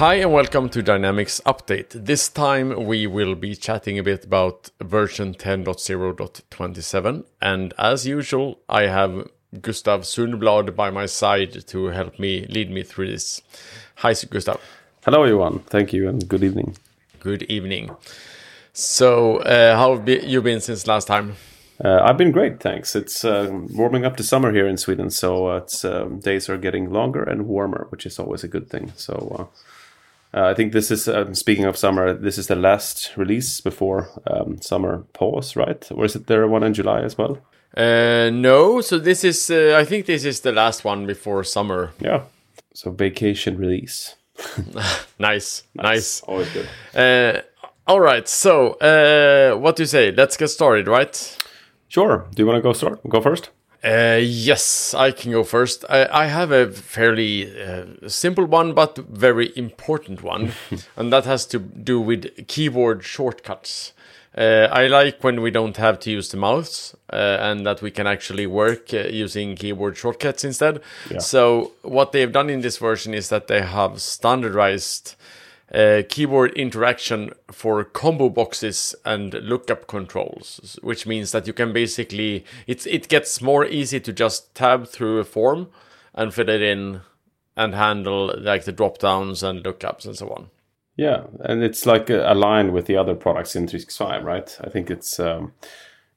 Hi and welcome to Dynamics Update. This time we will be chatting a bit about version 10.0.27 and as usual I have Gustav Sundblad by my side to help me lead me through this. Hi Gustav. Hello everyone. Thank you and good evening. Good evening. So, uh, how have you been since last time? Uh, I've been great, thanks. It's uh, warming up to summer here in Sweden, so it's um, days are getting longer and warmer, which is always a good thing. So, uh, uh, I think this is um, speaking of summer. This is the last release before um, summer pause, right? Or is it there one in July as well? Uh, no. So this is. I think this is the last one before summer. Yeah. So vacation release. nice, nice, nice. Always good. All right. So, uh, what do you say? Let's get started, right? Sure. Do you want to go start? Go first. Uh, yes, I can go first. I, I have a fairly uh, simple one, but very important one, and that has to do with keyboard shortcuts. Uh, I like when we don't have to use the mouse uh, and that we can actually work uh, using keyboard shortcuts instead. Yeah. So, what they've done in this version is that they have standardized uh, keyboard interaction for combo boxes and lookup controls, which means that you can basically it's it gets more easy to just tab through a form and fill it in and handle like the drop downs and lookups and so on. Yeah, and it's like uh, aligned with the other products in 365, right? I think it's um,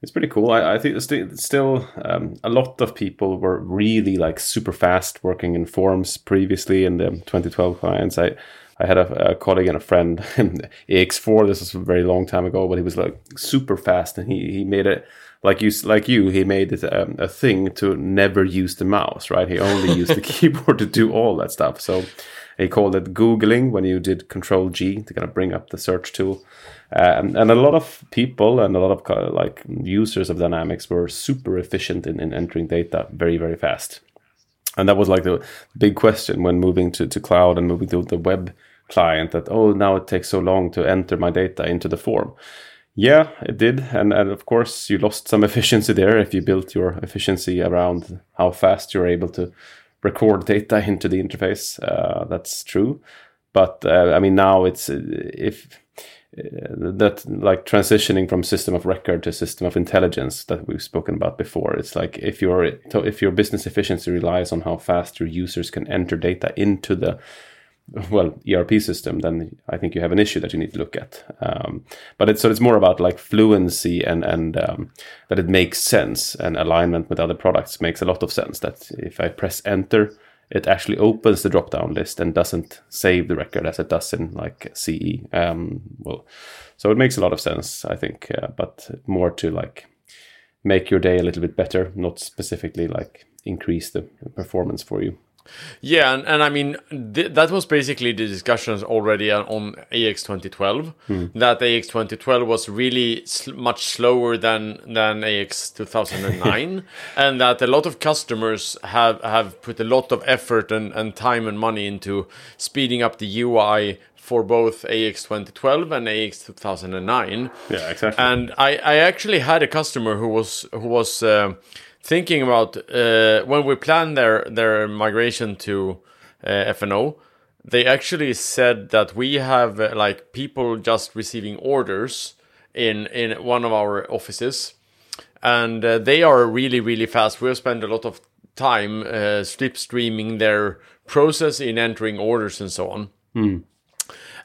it's pretty cool. I, I think st- still um, a lot of people were really like super fast working in forms previously in the 2012 clients. I I had a, a, colleague and a friend in AX4. This was a very long time ago, but he was like super fast, and he he made it like you like you. He made it a, um, a thing to never use the mouse. Right? He only used the keyboard to do all that stuff. So he called it googling when you did Control G to kind of bring up the search tool. Um, and a lot of people and a lot of like users of Dynamics were super efficient in, in entering data very very fast and that was like the big question when moving to, to cloud and moving to the web client that oh now it takes so long to enter my data into the form. Yeah it did. And, and of course you lost some efficiency there if you built your efficiency around how fast you're able to record data into the interface. Uh, that's true. But uh, i mean now it's if that like transitioning from system of record to system of intelligence that we've spoken about before. It's like if your if your business efficiency relies on how fast your users can enter data into the well erp system then i think you have an issue that you need to look at. Um, but it's so it's more about like fluency and and um, that it makes sense and alignment with other products makes a lot of sense. That if i press enter it actually opens the drop down list and doesn't save the record as it does in like CE. Um, well, so it makes a lot of sense, I think, uh, but more to like make your day a little bit better, not specifically like increase the performance for you. Yeah, and, and I mean th- that was basically the discussions already on AX 2012. Mm. That AX 2012 was really sl- much slower than than AX 2009, and that a lot of customers have have put a lot of effort and, and time and money into speeding up the UI for both AX 2012 and AX 2009. Yeah, exactly. And I, I actually had a customer who was who was. Uh, thinking about uh, when we planned their their migration to uh, FNO, they actually said that we have uh, like people just receiving orders in in one of our offices, and uh, they are really really fast. We've spent a lot of time uh, slipstreaming their process in entering orders and so on. Mm.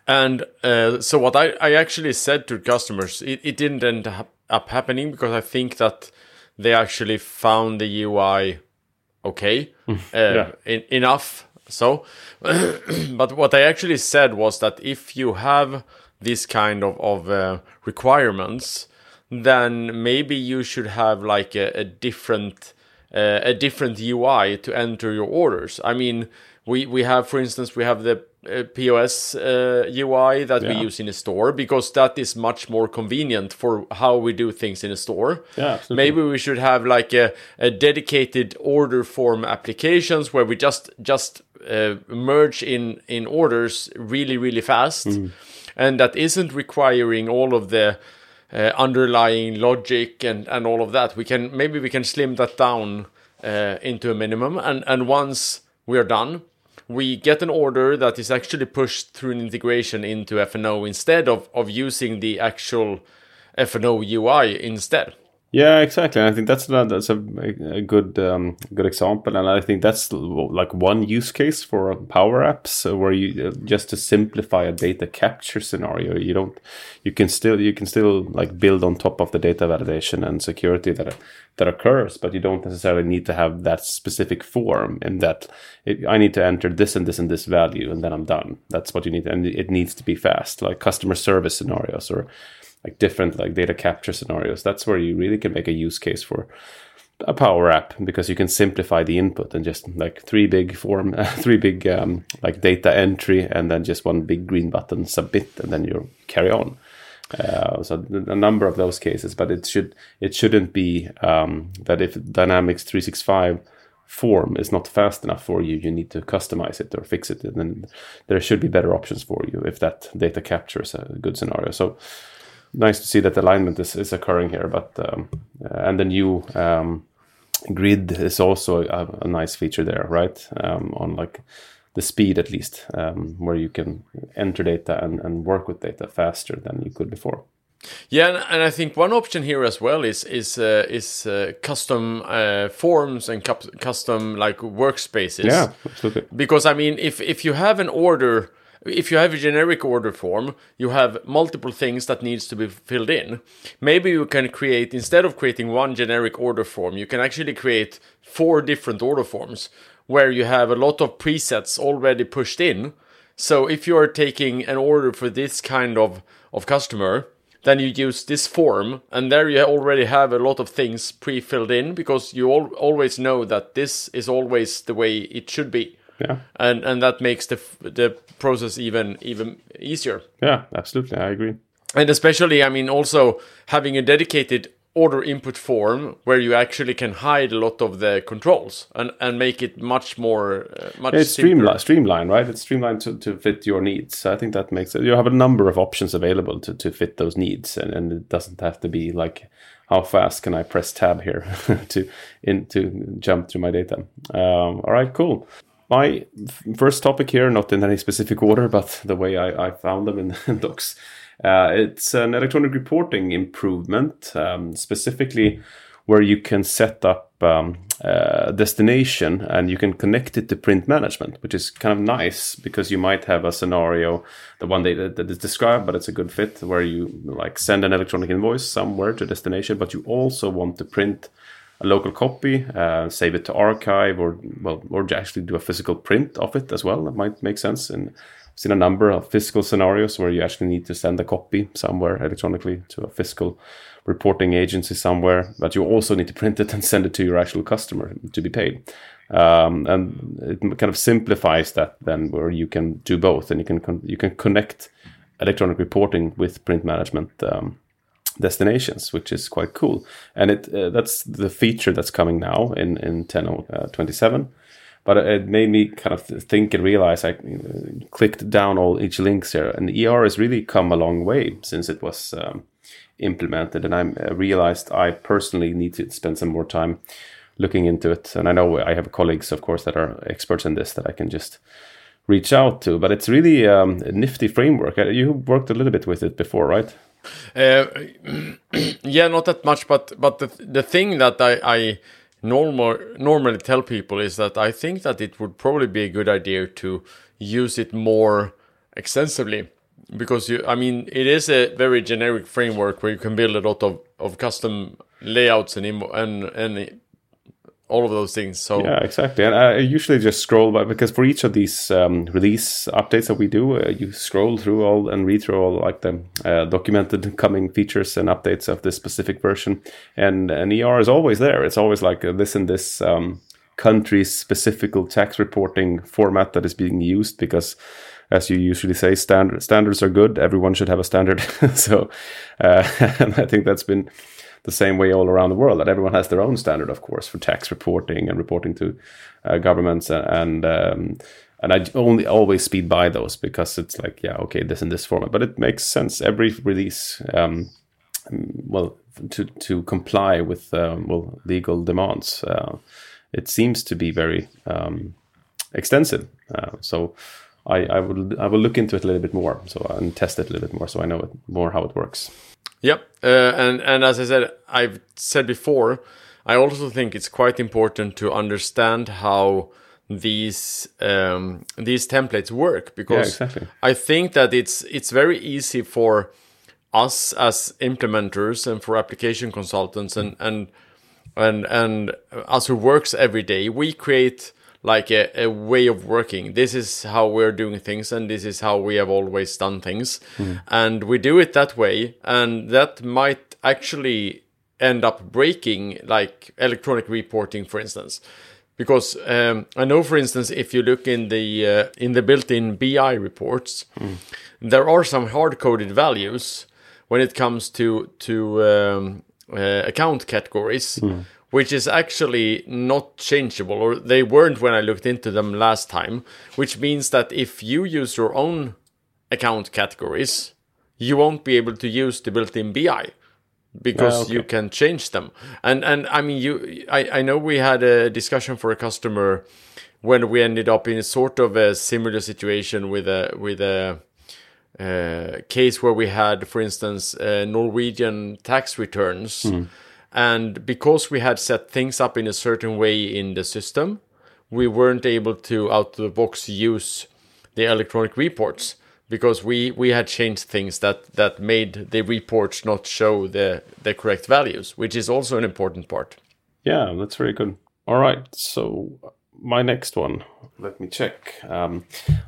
And uh, so what I, I actually said to customers, it, it didn't end up happening because I think that they actually found the UI okay uh, yeah. in, enough. So, but what I actually said was that if you have this kind of of uh, requirements, then maybe you should have like a, a different uh, a different UI to enter your orders. I mean, we we have, for instance, we have the uh, POS uh, UI that yeah. we use in a store because that is much more convenient for how we do things in a store. Yeah, Maybe we should have like a, a, dedicated order form applications where we just just uh, merge in in orders really really fast, mm. and that isn't requiring all of the uh, underlying logic and and all of that. We can maybe we can slim that down uh, into a minimum, and and once we are done we get an order that is actually pushed through an integration into FNO instead of, of using the actual FNO UI instead. Yeah, exactly. And I think that's that's a, a good um, good example, and I think that's like one use case for Power Apps uh, where you uh, just to simplify a data capture scenario, you don't you can still you can still like build on top of the data validation and security that that occurs, but you don't necessarily need to have that specific form in that it, I need to enter this and this and this value, and then I'm done. That's what you need, and it needs to be fast, like customer service scenarios or like different like data capture scenarios. That's where you really can make a use case for a power app because you can simplify the input and just like three big form three big um, like data entry and then just one big green button submit and then you carry on. Uh, so a number of those cases but it should it shouldn't be um, that if dynamics 365 form is not fast enough for you you need to customize it or fix it and then there should be better options for you if that data capture is a good scenario. So nice to see that alignment is, is occurring here. But um, and the new um, grid is also a, a, nice feature there, right? Um, on like the speed at least, um, where you can enter data and, and work with data faster than you could before. Yeah, and I think one option here as well is is uh, is uh, custom uh, forms and custom like workspaces. Yeah, absolutely. Because I mean, if if you have an order if you have a generic order form, you have multiple things that needs to be filled in. Maybe you can create instead of creating one generic order form, you can actually create four different order forms where you have a lot of presets already pushed in. So if you are taking an order for this kind of of customer, then you use this form and there you already have a lot of things pre-filled in because you al- always know that this is always the way it should be yeah. And and that makes the the process even even easier. Yeah absolutely. I agree. And especially i mean also having a dedicated order input form where you actually can hide a lot of the controls and, and make it much more uh, much it's streamlined streamlined right? It's streamlined to, to fit your needs. I think that makes it you have a number of options available to, to fit those needs and, and it doesn't have to be like how fast can i press tab here to in to jump through my data? Um, all right cool my first topic here, not in any specific order, but the way I, I found them in, in docs. Uh, it's an electronic reporting improvement, um, specifically where you can set up um, a destination and you can connect it to print management, which is kind of nice because you might have a scenario, the one that, that is described, but it's a good fit where you like send an electronic invoice somewhere to destination, but you also want to print a local copy, uh, save it to archive, or well, or actually do a physical print of it as well. That might make sense. And I've seen a number of physical scenarios where you actually need to send a copy somewhere electronically to a physical reporting agency somewhere, but you also need to print it and send it to your actual customer to be paid. Um, and it kind of simplifies that then, where you can do both, and you can con- you can connect electronic reporting with print management. Um, destinations, which is quite cool. And it uh, that's the feature that's coming now in in 10.27. Uh, but it made me kind of think and realize I uh, clicked down all each links here, and ER has really come a long way since it was um, implemented. And I uh, realized I personally need to spend some more time looking into it. And I know I have colleagues, of course, that are experts in this that I can just reach out to. But it's really um, a nifty framework. You worked a little bit with it before, right? Uh, yeah, not that much, but but the the thing that I I normal normally tell people is that I think that it would probably be a good idea to use it more extensively because you I mean it is a very generic framework where you can build a lot of of custom layouts and and and all of those things. So yeah, exactly. And I usually just scroll by because for each of these um, release updates that we do, uh, you scroll through all and read through all like the uh, documented coming features and updates of this specific version. And and ER is always there. It's always like uh, this and this um, country specific tax reporting format that is being used because. As you usually say, standard standards are good. Everyone should have a standard. so, uh, I think that's been the same way all around the world that everyone has their own standard, of course, for tax reporting and reporting to uh, governments and. Um, and I only always speed by those because it's like, yeah, okay, this in this format, but it makes sense. Every release, um, well, to to comply with um, well legal demands, uh, it seems to be very um, extensive. Uh, so I, I will I will look into it a little bit more so and test it a little bit more so I know it more how it works. Yep, uh, and and as I said, I've said before, I also think it's quite important to understand how these um, these templates work because Yeah, exactly. I think that it's it's very easy for us as implementers and for application consultants and and and and us who works every day we create like a, a way of working. This is how we're doing things and this is how we have always done things. And we do it that way and that might actually end up breaking like electronic reporting for instance. Because um, I know, for instance, if you look in the uh, in the built-in BI reports, there are some hard-coded values when it comes to to um, uh, account categories, which is actually not changeable, or they weren't when I looked into them last time. Which means that if you use your own account categories, you won't be able to use the built-in BI because Ah, okay. you can change them. And and I mean you I, I know we had a discussion for a customer when we ended up in a sort of a similar situation with a with a uh, case where we had, for instance, uh, Norwegian tax returns, and because we had set things up in a certain way in the system, we weren't able to out of the box use the electronic reports because we we had changed things that that made the reports not show the the correct values, which is also an important part. Yeah, that's very good. All right, so my next one. Let me check. Um,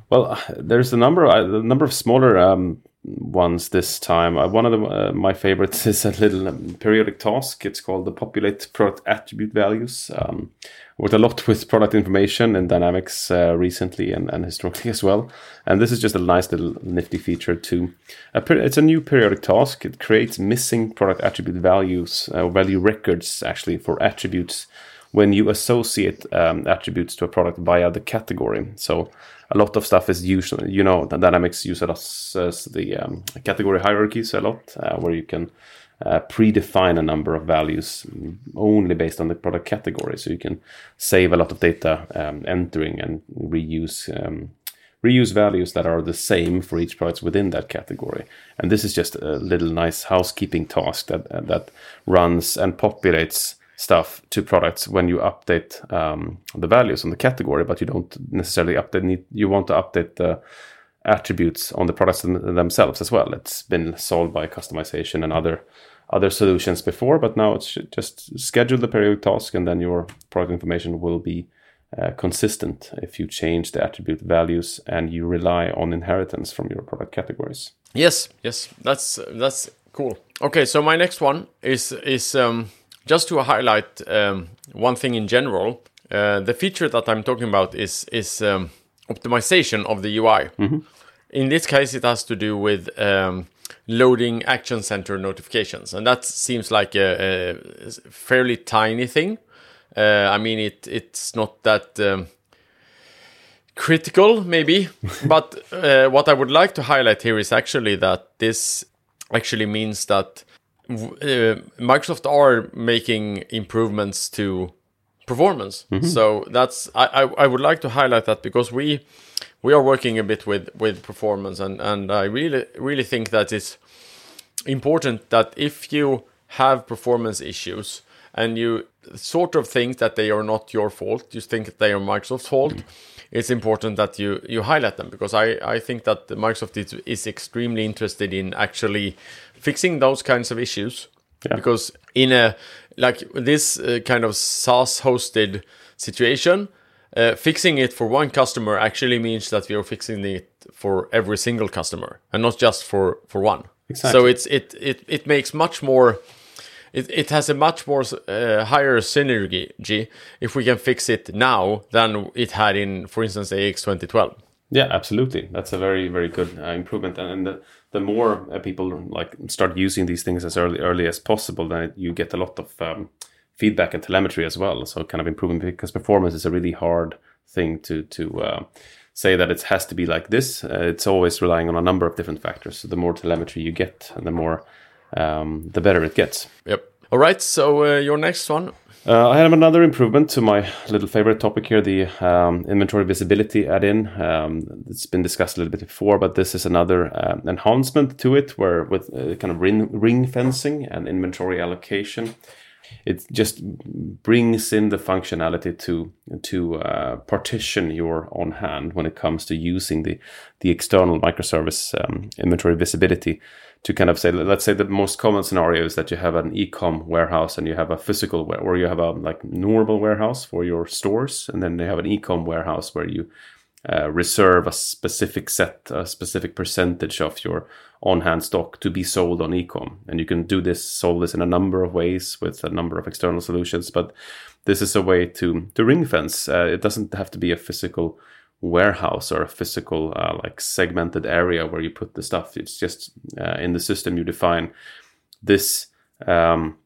well, there's a number, a number of smaller um, ones this time. Uh, one of the, uh, my favorites is a little um, periodic task. It's called the populate product attribute values. Um, worked a lot with product information and dynamics uh, recently and, and historically as well. And this is just a nice little nifty feature too. Per- it's a new periodic task. It creates missing product attribute values, uh, value records actually for attributes when you associate um, attributes to a product via the category. So a lot of stuff is usually, you know, the Dynamics uses the um, category hierarchies a lot, uh, where you can uh, predefine a number of values only based on the product category. So you can save a lot of data um, entering and reuse. Um, reuse values that are the same for each product within that category. And this is just a little nice housekeeping task that that runs and populates stuff to products when you update um, the values on the category, but you don't necessarily update. Need, you want to update the attributes on the products them- themselves as well. It's been solved by customization and other other solutions before, but now it's just schedule the periodic task, and then your product information will be uh, consistent if you change the attribute values and you rely on inheritance from your product categories. Yes, yes, that's that's cool. Okay, so my next one is is um, just to highlight um, one thing in general. Uh, the feature that I'm talking about is is um, optimization of the UI. In this case, it has to do with um, loading Action Center notifications, and that seems like a, a fairly tiny thing. Uh, I mean, it it's not that. Um, critical maybe but uh, what i would like to highlight here is actually that this actually means that uh, microsoft are making improvements to performance. So that's I, I i would like to highlight that because we we are working a bit with with performance and and i really really think that it's important that if you have performance issues and you sort of think that they are not your fault, you think that they are Microsoft's fault, it's important that you you highlight them because I I think that Microsoft is, is extremely interested in actually fixing those kinds of issues Yeah. because in a like this uh, kind of SaaS hosted situation. Uh, fixing it for one customer actually means that we are fixing it for every single customer and not just for for one. Exactly. So it's it it it makes much more. It, it has a much more uh, higher synergy if we can fix it now than it had in, for instance, AX 2012. Yeah, absolutely. That's a very, very good uh, improvement. And, and the, the more uh, people like start using these things as early early as possible, then you get a lot of um, feedback and telemetry as well. So kind of improving because performance is a really hard thing to to uh, say that it has to be like this. Uh, it's always relying on a number of different factors. So the more telemetry you get, and the more um, the better it gets. Yep. All right, so uh, your next one. Uh, I have another improvement to my little favorite topic here, the um, inventory visibility add-in. Um, it's been discussed a little bit before, but this is another uh, enhancement to it, where with uh, kind of ring, ring fencing and inventory allocation, it just brings in the functionality to to uh, partition your on hand when it comes to using the the external microservice um, inventory visibility to kind of say let's say the most common scenario is that you have an e-com warehouse and you have a physical or you have a like normal warehouse for your stores and then you have an e-com warehouse where you uh, reserve a specific set a specific percentage of your on-hand stock to be sold on e-com. And you can do this solve this in a number of ways with a number of external solutions but this is a way to to ring fence. Uh, it doesn't have to be a physical warehouse or a physical uh, like segmented area where you put the stuff. It's just uh, in the system you define this um,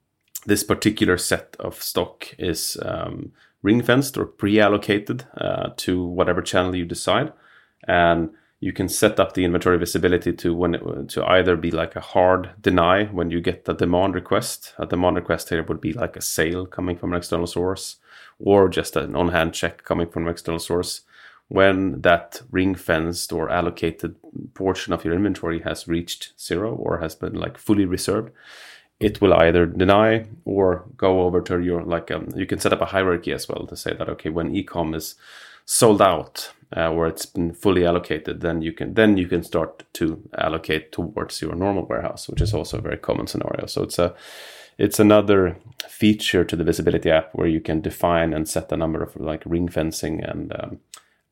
this particular set of stock is um, ring fenced or pre-allocated uh, to whatever channel you decide, and you can set up the inventory visibility to when it, to either be like a hard deny when you get the demand request. A demand request here would be like a sale coming from an external source, or just an on-hand check coming from an external source when that ring fenced or allocated portion of your inventory has reached zero or has been like fully reserved it will either deny or go over to your like um, you can set up a hierarchy as well to say that okay when ecom is sold out uh, or it's been fully allocated then you can then you can start to allocate towards your normal warehouse which is also a very common scenario. So it's a it's another feature to the visibility app where you can define and set the number of like ring fencing and um,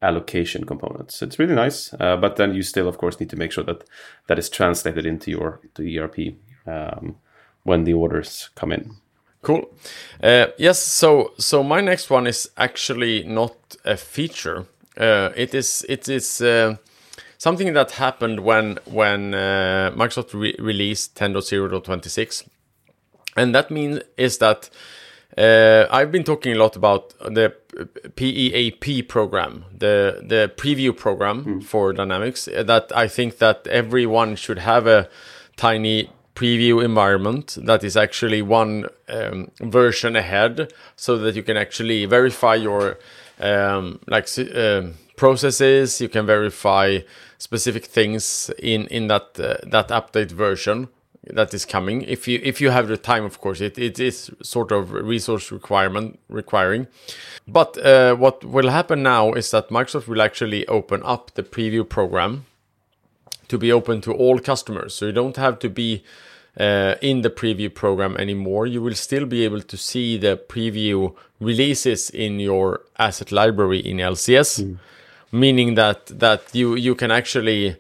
allocation components. It's really nice, uh, but then you still, of course, need to make sure that that is translated into your to ERP um, when the orders come in. Cool. Uh, yes. So so my next one is actually not a feature. Uh, it is it is uh, something that happened when when uh, Microsoft re- released 10.0.26, and that means is that uh, I've been talking a lot about the PEAP program, the the preview program mm. for Dynamics. Uh, that I think that everyone should have a tiny preview environment that is actually one um, version ahead, so that you can actually verify your um, like uh, processes. You can verify specific things in in that uh, that update version that is coming. If you if you have the time of course it, it is sort of resource requirement requiring. But uh, what will happen now is that microsoft will actually open up the preview program to be open to all customers. So you don't have to be uh, in the preview program anymore. You will still be able to see the preview releases in your asset library in lcs mm. meaning that that you you can actually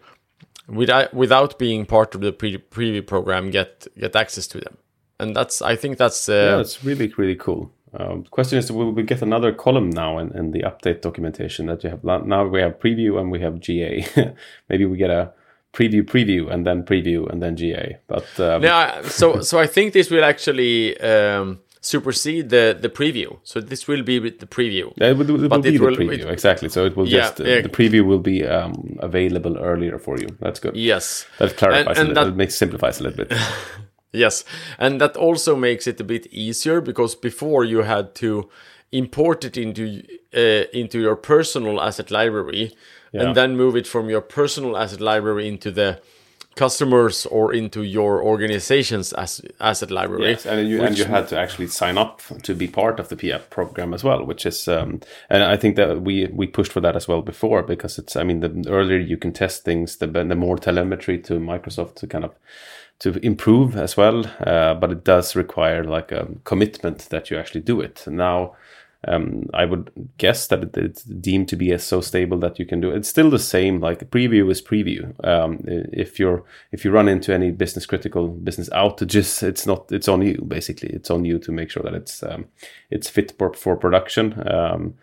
without without being part of the pre- preview program get get access to them. And that's i think that's uh, yeah it's really really cool. Um, the question is will we get another column now in, in the update documentation that you have now we have preview and we have ga maybe we get a preview preview and then preview and then ga but um... yeah so so i think this will actually um, supersede the the preview. So this will be with the preview. Yeah, it will, it will be it the will, preview it, exactly. So it will yeah, just uh, yeah. the preview will be um, available earlier for you. That's good. Yes, that clarifies and, and a little, that makes simplifies a little bit. yes, and that also makes it a bit easier because before you had to import it into uh, into your personal asset library yeah. and then move it from your personal asset library into the customers or into your organization's as, asset library. Yes, and you, and you had to actually sign up to be part of the PF program as well, which is, um, and I think that we we pushed for that as well before because it's, I mean, the earlier you can test things, the the more telemetry to Microsoft to kind of to improve as well. Uh, but it does require like a commitment that you actually do it. Now um, I would guess that it, it's deemed to be so stable that you can do it. It's still the same. Like preview is preview. Um, if you're if you run into any business critical business outages, it's not. It's on you basically. It's on you to make sure that it's um, it's fit for, for production um,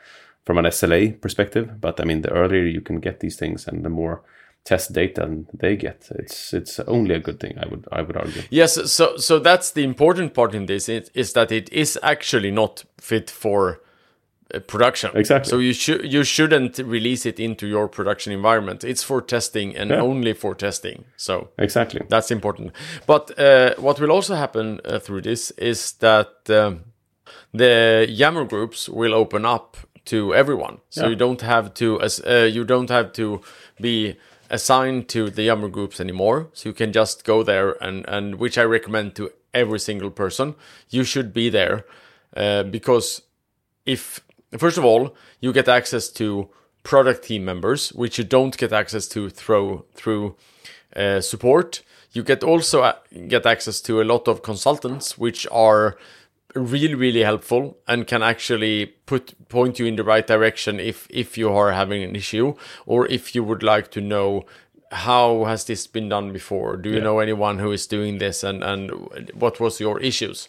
from an SLA perspective. But I mean, the earlier you can get these things, and the more test data they get it's it's only a good thing i would i would argue yes so so that's the important part in this is, is that it is actually not fit for production. Exactly. So you should you shouldn't release it into your production environment. It's for testing and Yeah. only for testing. So Exactly. that's important. But uh, what will also happen uh, through this is that um, the Yammer groups will open up to everyone. So Yeah. you don't have to as uh, you don't have to be assigned to the Yammer groups anymore. So you can just go there and and which I recommend to every single person. You should be there uh, because if first of all you get access to product team members which you don't get access to through through uh, support. You get also uh, get access to a lot of consultants which are really really helpful and can actually put point you in the right direction if if you are having an issue or if you would like to know how has this been done before? Do you Yeah. know anyone who is doing this and and what was your issues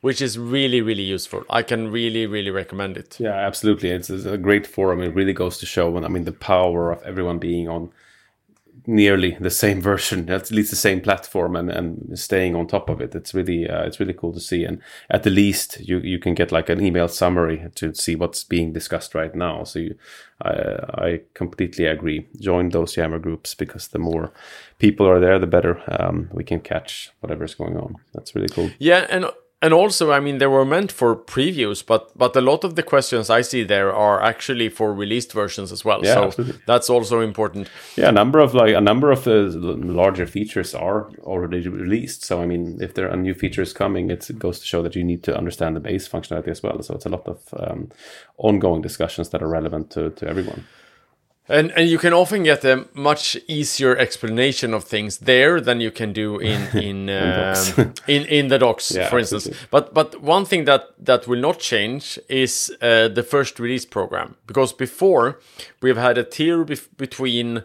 which is really really useful i can really really recommend it Yeah, absolutely. It's, it's a great forum. It really goes to show, when I mean, the power of everyone being on nearly the same version, at least the same platform, and, and staying on top of it. It's really uh, it's really cool to see. And at the least, you you can get like an email summary to see what's being discussed right now. So you, I I completely agree. Join those Yammer groups because the more people are there, the better um, we can catch whatever's going on. That's really cool. Yeah, and and also, I mean, they were meant for previews, but but a lot of the questions I see there are actually for released versions as well. Yeah, so absolutely. that's also important. Yeah, a number of like a number of the larger features are already released. So I mean, if there are new features coming, it goes to show that you need to understand the base functionality as well. So it's a lot of um, ongoing discussions that are relevant to, to everyone. And and you can often get a much easier explanation of things there than you can do in in um, in in the docs, Yeah, for instance. absolutely. But but one thing that that will not change is uh, the first release program because before we've had a tier bef- between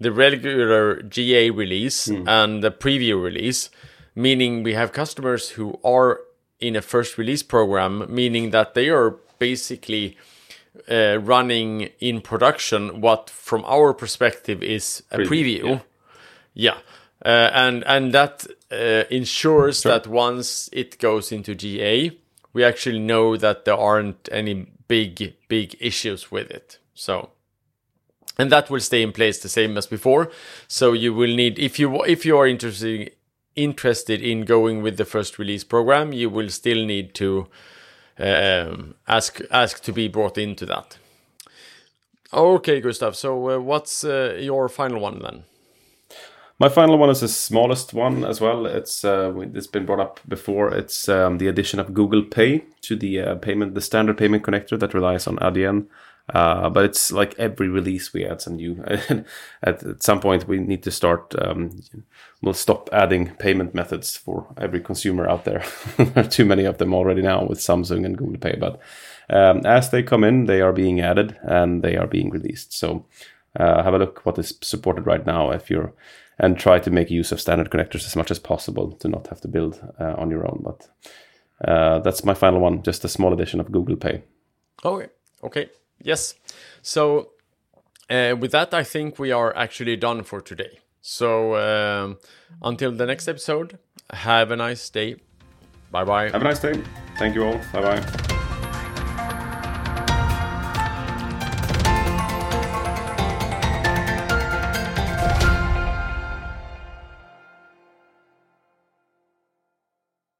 the regular GA release Hmm. and the preview release, meaning we have customers who are in a first release program, meaning that they are basically uh, running in production what from our perspective is a Preview, preview. yeah, Uh, and and that uh, ensures that once it goes into GA we actually know that there aren't any big big issues with it. So and that will stay in place the same as before. So you will need if you if you are interested interested in going with the first release program you will still need to um, ask ask to be brought into that. Okay, Gustav. So uh, what's uh, your final one then? My final one is the smallest one as well. It's uh, it's been brought up before. It's um, the addition of Google Pay to the uh, payment, the standard payment connector that relies on Adyen. Uh, but it's like every release we add some new. at, at some point, we need to start. Um, we'll stop adding payment methods for every consumer out there. there are too many of them already now with Samsung and Google Pay. But um, as they come in, they are being added and they are being released. So uh, have a look what is supported right now if you're and try to make use of standard connectors as much as possible to not have to build uh, on your own. But uh, that's my final one, just a small edition of Google Pay. Okay. Okay. Yes. So uh, with that, I think we are actually done for today. So um, until the next episode, have a nice day. Bye bye. Have a nice day. Thank you all. Bye bye.